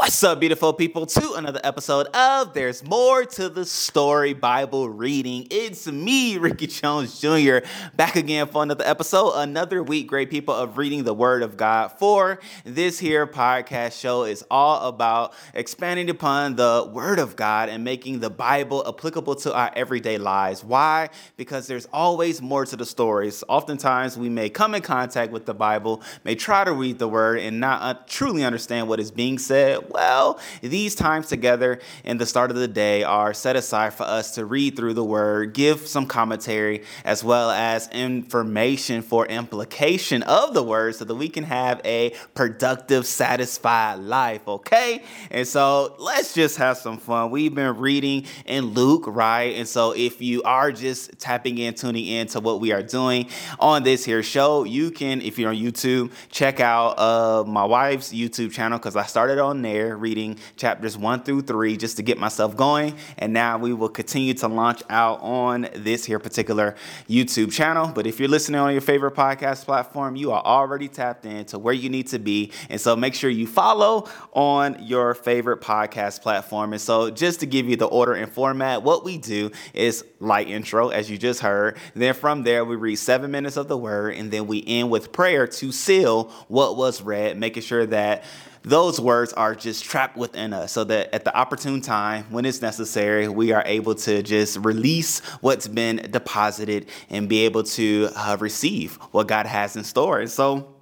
What's up, beautiful people, to another episode of There's More to the Story Bible Reading. It's me, Ricky Jones Jr., back again for another episode, another week, great people, of reading the Word of God. For this here podcast show is all about expanding upon the Word of God and making the Bible applicable to our everyday lives. Why? Because there's always more to the stories. Oftentimes, we may come in contact with the Bible, may try to read the Word, and not truly understand what is being said well, these times together in the start of the day are set aside for us to read through the word, give some commentary, as well as information for implication of the word so that we can have a productive, satisfied life, okay? And so let's just have some fun. We've been reading in Luke, right? And so if you are just tapping in, tuning in to what we are doing on this here show, you can, if you're on YouTube, check out uh, my wife's YouTube channel because I started on there there reading chapters one through three just to get myself going. And now we will continue to launch out on this here particular YouTube channel. But if you're listening on your favorite podcast platform, you are already tapped into where you need to be. And so make sure you follow on your favorite podcast platform. And so just to give you the order and format, what we do is light intro, as you just heard. Then from there, we read seven minutes of the word, and then we end with prayer to seal what was read, making sure that those words are just trapped within us so that at the opportune time, when it's necessary, we are able to just release what's been deposited and be able to uh, receive what God has in store. And so,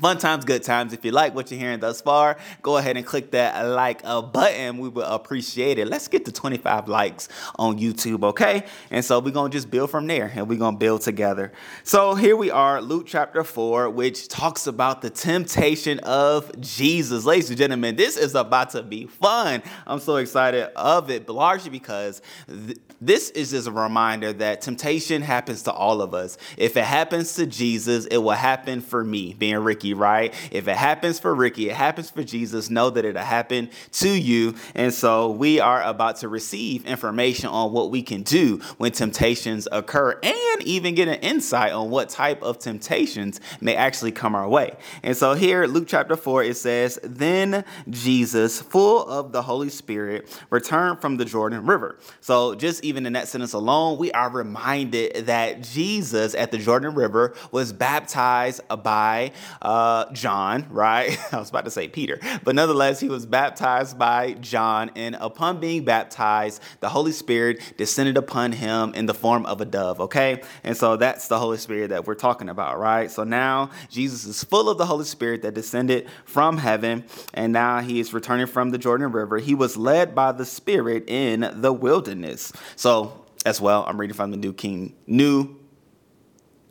Fun times, good times. If you like what you're hearing thus far, go ahead and click that like a button. We would appreciate it. Let's get to 25 likes on YouTube, okay? And so we're to just build from there and we're to build together. So here we are, Luke chapter 4, which talks about the temptation of Jesus. Ladies and gentlemen, this is about to be fun. I'm so excited of it, but largely because th- this is just a reminder that temptation happens to all of us. If it happens to Jesus, it will happen for me, being Ricky, right? If it happens for Ricky, it happens for Jesus. Know that it'll happen to you. And so we are about to receive information on what we can do when temptations occur and even get an insight on what type of temptations may actually come our way. And so here, Luke chapter 4, it says, Then Jesus, full of the Holy Spirit, returned from the Jordan River. So just even even in that sentence alone, we are reminded that Jesus at the Jordan River was baptized by uh, Uh, John, right? I was about to say Peter, but nonetheless, he was baptized by John. And upon being baptized, the Holy Spirit descended upon him in the form of a dove, okay? And so that's the Holy Spirit that we're talking about, right? So now Jesus is full of the Holy Spirit that descended from heaven, and now he is returning from the Jordan River. He was led by the Spirit in the wilderness. So, as well, I'm reading from the New King, New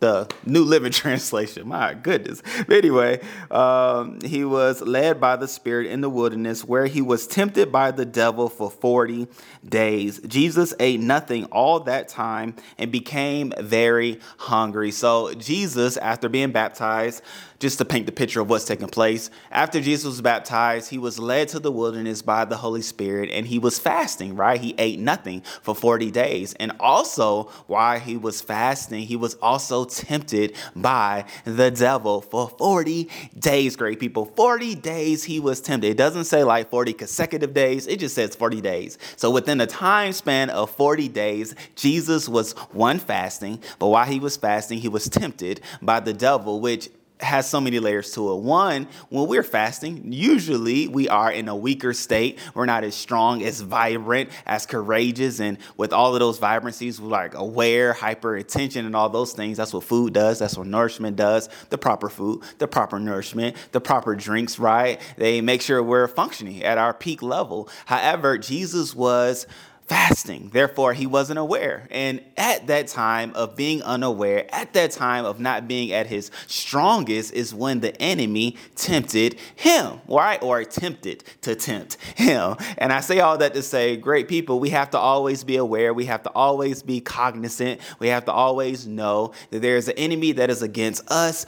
the New Living Translation. My goodness. But anyway, um, he was led by the Spirit in the wilderness where he was tempted by the devil for 40 days. Jesus ate nothing all that time and became very hungry. So, Jesus, after being baptized, just to paint the picture of what's taking place. After Jesus was baptized, he was led to the wilderness by the Holy Spirit and he was fasting, right? He ate nothing for 40 days. And also, while he was fasting, he was also tempted by the devil for 40 days, great people. 40 days he was tempted. It doesn't say like 40 consecutive days, it just says 40 days. So within a time span of 40 days, Jesus was one fasting, but while he was fasting, he was tempted by the devil, which has so many layers to it. One, when we're fasting, usually we are in a weaker state. We're not as strong, as vibrant, as courageous, and with all of those vibrancies, we're like aware, hyper attention, and all those things. That's what food does. That's what nourishment does. The proper food, the proper nourishment, the proper drinks, right? They make sure we're functioning at our peak level. However, Jesus was fasting. Therefore, he wasn't aware. And at that time of being unaware, at that time of not being at his strongest, is when the enemy tempted him, right? Or attempted to tempt him. And I say all that to say, great people, we have to always be aware. We have to always be cognizant. We have to always know that there is an enemy that is against us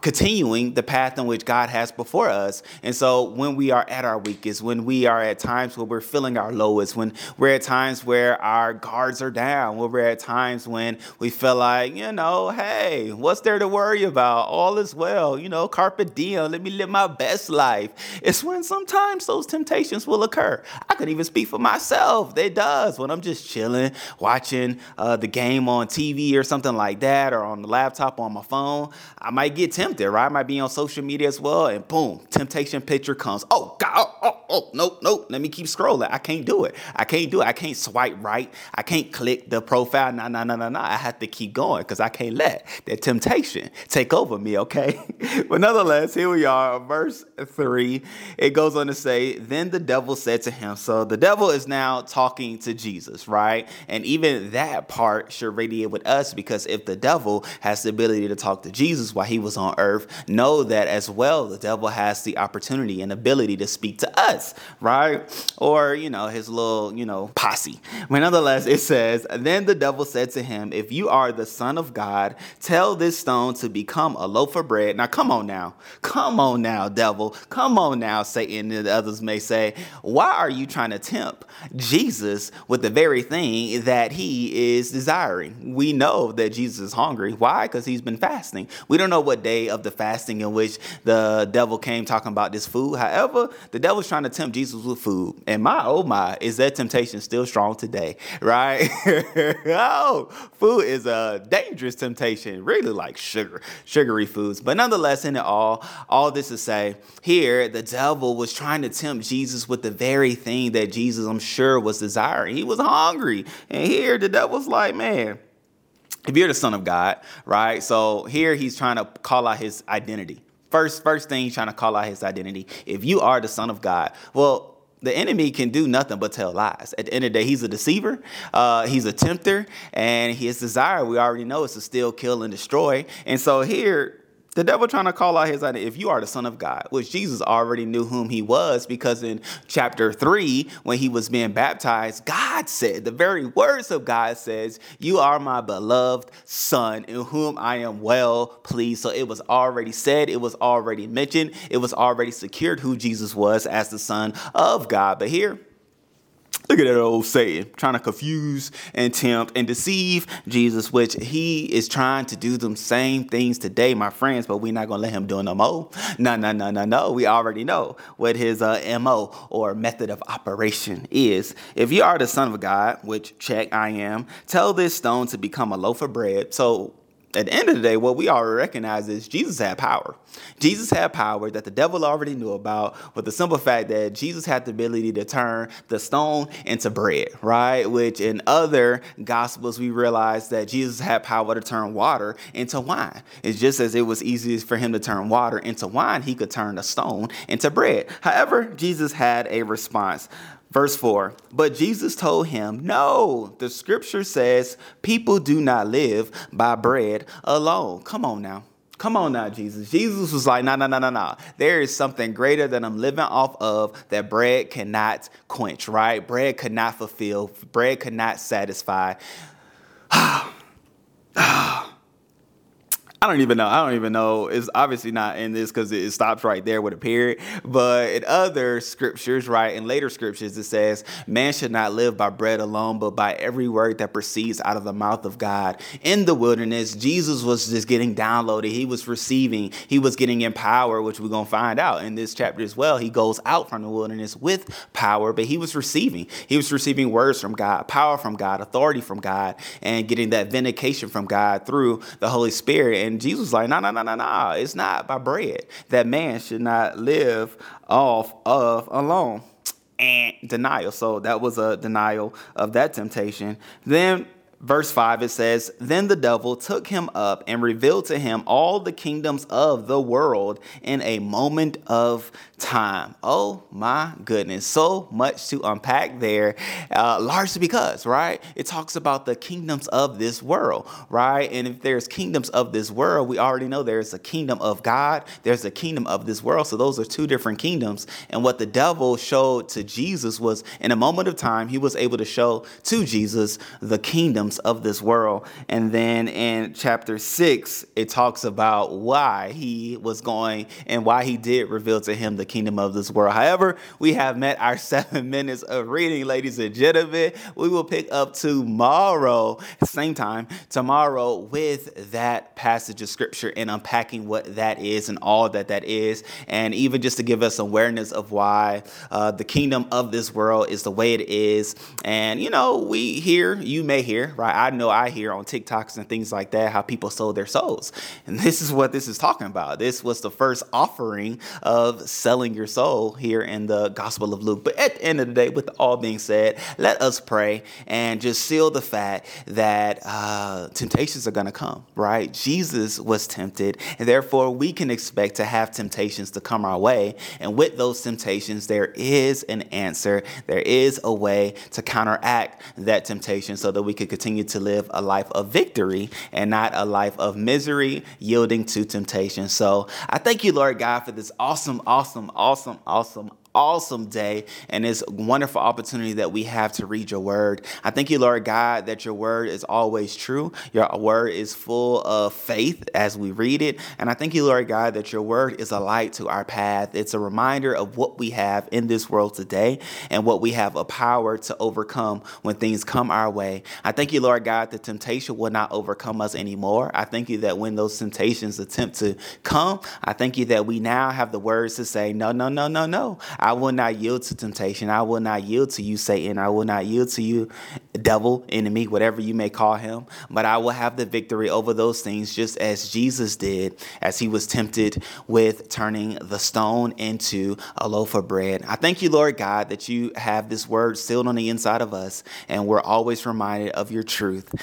continuing the path in which God has before us. And so when we are at our weakest, when we are at times where we're feeling our lowest, when we're at times where our guards are down, when we're at times when we feel like, you know, hey, what's there to worry about? All is well, you know, carpe diem, let me live my best life. It's when sometimes those temptations will occur. I can even speak for myself. It does when I'm just chilling, watching uh, the game on TV or something like that, or on the laptop on my phone. I might get tempted tempted, right? I might be on social media as well, and boom, temptation picture comes. Oh God, oh, oh, oh, nope, nope. Let me keep scrolling. I can't do it. I can't do it. I can't swipe right. I can't click the profile. No, no, no, no, no. I have to keep going because I can't let that temptation take over me. Okay, but nonetheless, here we are, verse three. It goes on to say, then the devil said to him. So the devil is now talking to Jesus, right? And even that part should radiate with us because if the devil has the ability to talk to Jesus while he was on earth know that as well the devil has the opportunity and ability to speak to us, right? Or, you know, his little, you know, posse. But nonetheless, it says, Then the devil said to him, If you are the Son of God, tell this stone to become a loaf of bread. Now, come on now. Come on now, devil. Come on now, Satan, and the others may say. Why are you trying to tempt Jesus with the very thing that he is desiring? We know that Jesus is hungry. Why? Because he's been fasting. We don't know what of the fasting in which the devil came talking about this food. However, the devil's trying to tempt Jesus with food. And my, oh my, is that temptation still strong today, right? oh, food is a dangerous temptation, really like sugar, sugary foods. But nonetheless, in it all, all this to say, here, the devil was trying to tempt Jesus with the very thing that Jesus, I'm sure, was desiring. He was hungry. And here, the devil's like, man, if you're the son of God, right? So here he's trying to call out his identity. First, first thing he's trying to call out his identity. If you are the son of God, well, the enemy can do nothing but tell lies. At the end of the day, he's a deceiver, uh, he's a tempter, and his desire, we already know, is to steal, kill, and destroy. And so here, the devil trying to call out his identity. If you are the Son of God, which Jesus already knew whom he was, because in chapter 3, when he was being baptized, God said, the very words of God says, You are my beloved Son, in whom I am well pleased. So it was already said, it was already mentioned, it was already secured who Jesus was as the Son of God. But here, Look at that old Satan trying to confuse and tempt and deceive Jesus, which he is trying to do them same things today, my friends, but we're not going to let him do no more. No, no, no, no, no. We already know what his uh, MO or method of operation is. If you are the Son of God, which check I am, tell this stone to become a loaf of bread. So at the end of the day, what we already recognize is Jesus had power. Jesus had power that the devil already knew about, with the simple fact that Jesus had the ability to turn the stone into bread, right? Which in other gospels, we realize that Jesus had power to turn water into wine. It's just as it was easy for him to turn water into wine, he could turn a stone into bread. However, Jesus had a response. Verse 4 But Jesus told him, No, the scripture says people do not live by bread alone. Come on now. Come on now, Jesus. Jesus was like, no, no, no, no, no. There is something greater than I'm living off of that bread cannot quench, right? Bread could not fulfill, bread could not satisfy. Ah. I don't even know. I don't even know. It's obviously not in this because it stops right there with a period. But in other scriptures, right, in later scriptures, it says, Man should not live by bread alone, but by every word that proceeds out of the mouth of God. In the wilderness, Jesus was just getting downloaded. He was receiving, he was getting empowered, which we're going to find out in this chapter as well. He goes out from the wilderness with power, but he was receiving. He was receiving words from God, power from God, authority from God, and getting that vindication from God through the Holy Spirit. And Jesus was like, no, no, no, no, no. It's not by bread that man should not live off of alone. And denial. So that was a denial of that temptation. Then verse 5 it says then the devil took him up and revealed to him all the kingdoms of the world in a moment of time. Oh my goodness so much to unpack there uh, largely because right it talks about the kingdoms of this world right? And if there's kingdoms of this world we already know there's a kingdom of god there's a kingdom of this world. So those are two different kingdoms. And what the devil showed to jesus was in a moment of time he was able to show to jesus the kingdom kingdoms of this world. And then in chapter six, it talks about why he was going and why he did reveal to him the kingdom of this world. However, we have met our seven minutes of reading, ladies and gentlemen. We will pick up tomorrow, same time, tomorrow with that passage of scripture and unpacking what that is and all that that is. And even just to give us awareness of why uh, the kingdom of this world is the way it is. And, you know, we hear, you may hear, right? I know I hear on TikToks and things like that how people sold their souls. And this is what this is talking about. This was the first offering of selling your soul here in the Gospel of Luke. But at the end of the day, with all being said, let us pray and just seal the fact that uh, temptations are going to come, right? Jesus was tempted, and therefore we can expect to have temptations to come our way. And with those temptations, there is an answer, there is a way to counteract that temptation so that we can continue to live a life of victory and not a life of misery yielding to temptation. So I thank you, Lord God, for this awesome, awesome, awesome, awesome, awesome day and this wonderful opportunity that we have to read your word. I thank you, Lord God, that your word is always true. Your word is full of faith as we read it. And I thank you, Lord God, that your word is a light to our path. It's a reminder of what we have in this world today and what we have a power to overcome when things come our way. I thank you, Lord God, that temptation will not overcome us anymore. I thank you that when those temptations attempt to come, I thank you that we now have the words to say, no, no, no, no, no. I will not yield to temptation. I will not yield to you, Satan. I will not yield to you, devil, enemy, whatever you may call him. But I will have the victory over those things just as Jesus did as he was tempted with turning the stone into a loaf of bread. I thank you, Lord God, that you have this word sealed on the inside of us and we're always reminded of your truth.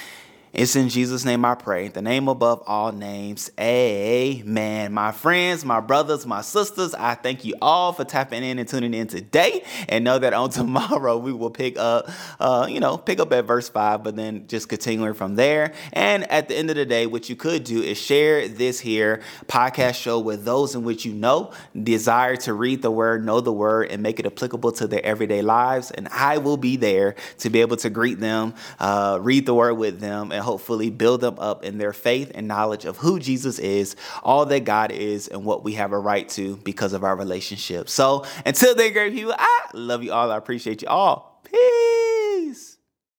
It's in Jesus' name I pray, the name above all names. Amen. My friends, my brothers, my sisters, I thank you all for tapping in and tuning in today. And know that on tomorrow we will pick up, uh, you know, pick up at verse 5, but then just continuing from there. And at the end of the day, what you could do is share this here podcast show with those in which you know desire to read the word, know the word, and make it applicable to their everyday lives. And I will be there to be able to greet them, uh, read the word with them, and hopefully build them up in their faith and knowledge of who Jesus is, all that God is, and what we have a right to because of our relationship. So until then, great people, I love you all. I appreciate you all.